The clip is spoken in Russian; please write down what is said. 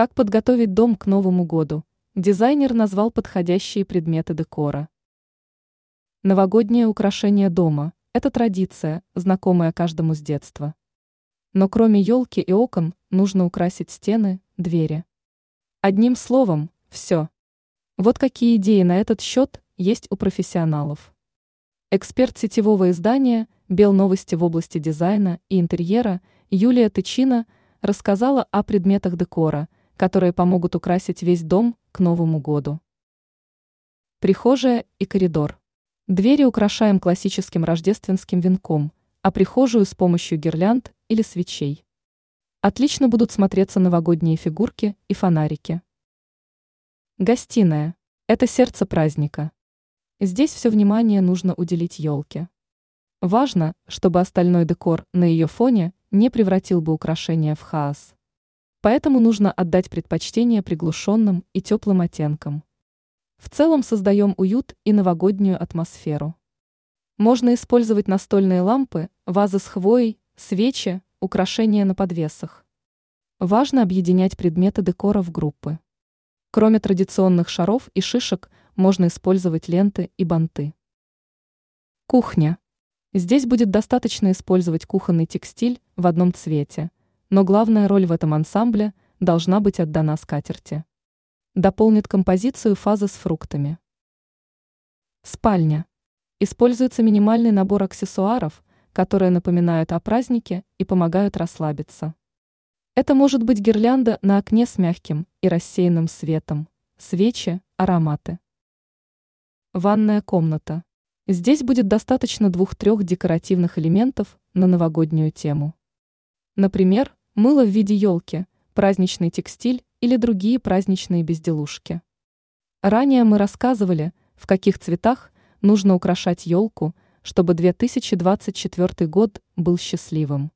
Как подготовить дом к Новому году? Дизайнер назвал подходящие предметы декора. Новогоднее украшение дома – это традиция, знакомая каждому с детства. Но кроме елки и окон нужно украсить стены, двери. Одним словом, все. Вот какие идеи на этот счет есть у профессионалов. Эксперт сетевого издания «Белновости» в области дизайна и интерьера Юлия Тычина рассказала о предметах декора, которые помогут украсить весь дом к Новому году. Прихожая и коридор. Двери украшаем классическим рождественским венком, а прихожую с помощью гирлянд или свечей. Отлично будут смотреться новогодние фигурки и фонарики. Гостиная – это сердце праздника. Здесь все внимание нужно уделить елке. Важно, чтобы остальной декор на ее фоне не превратил бы украшение в хаос. Поэтому нужно отдать предпочтение приглушенным и теплым оттенкам. В целом создаем уют и новогоднюю атмосферу. Можно использовать настольные лампы, вазы с хвоей, свечи, украшения на подвесах. Важно объединять предметы декора в группы. Кроме традиционных шаров и шишек, можно использовать ленты и банты. Кухня. Здесь будет достаточно использовать кухонный текстиль в одном цвете, но главная роль в этом ансамбле должна быть отдана скатерти. Дополнит композицию фаза с фруктами. Спальня. Используется минимальный набор аксессуаров, которые напоминают о празднике и помогают расслабиться. Это может быть гирлянда на окне с мягким и рассеянным светом, свечи, ароматы. Ванная комната. Здесь будет достаточно двух-трех декоративных элементов на новогоднюю тему. Например, мыло в виде елки, праздничный текстиль или другие праздничные безделушки. Ранее мы рассказывали, в каких цветах нужно украшать елку, чтобы 2024 год был счастливым.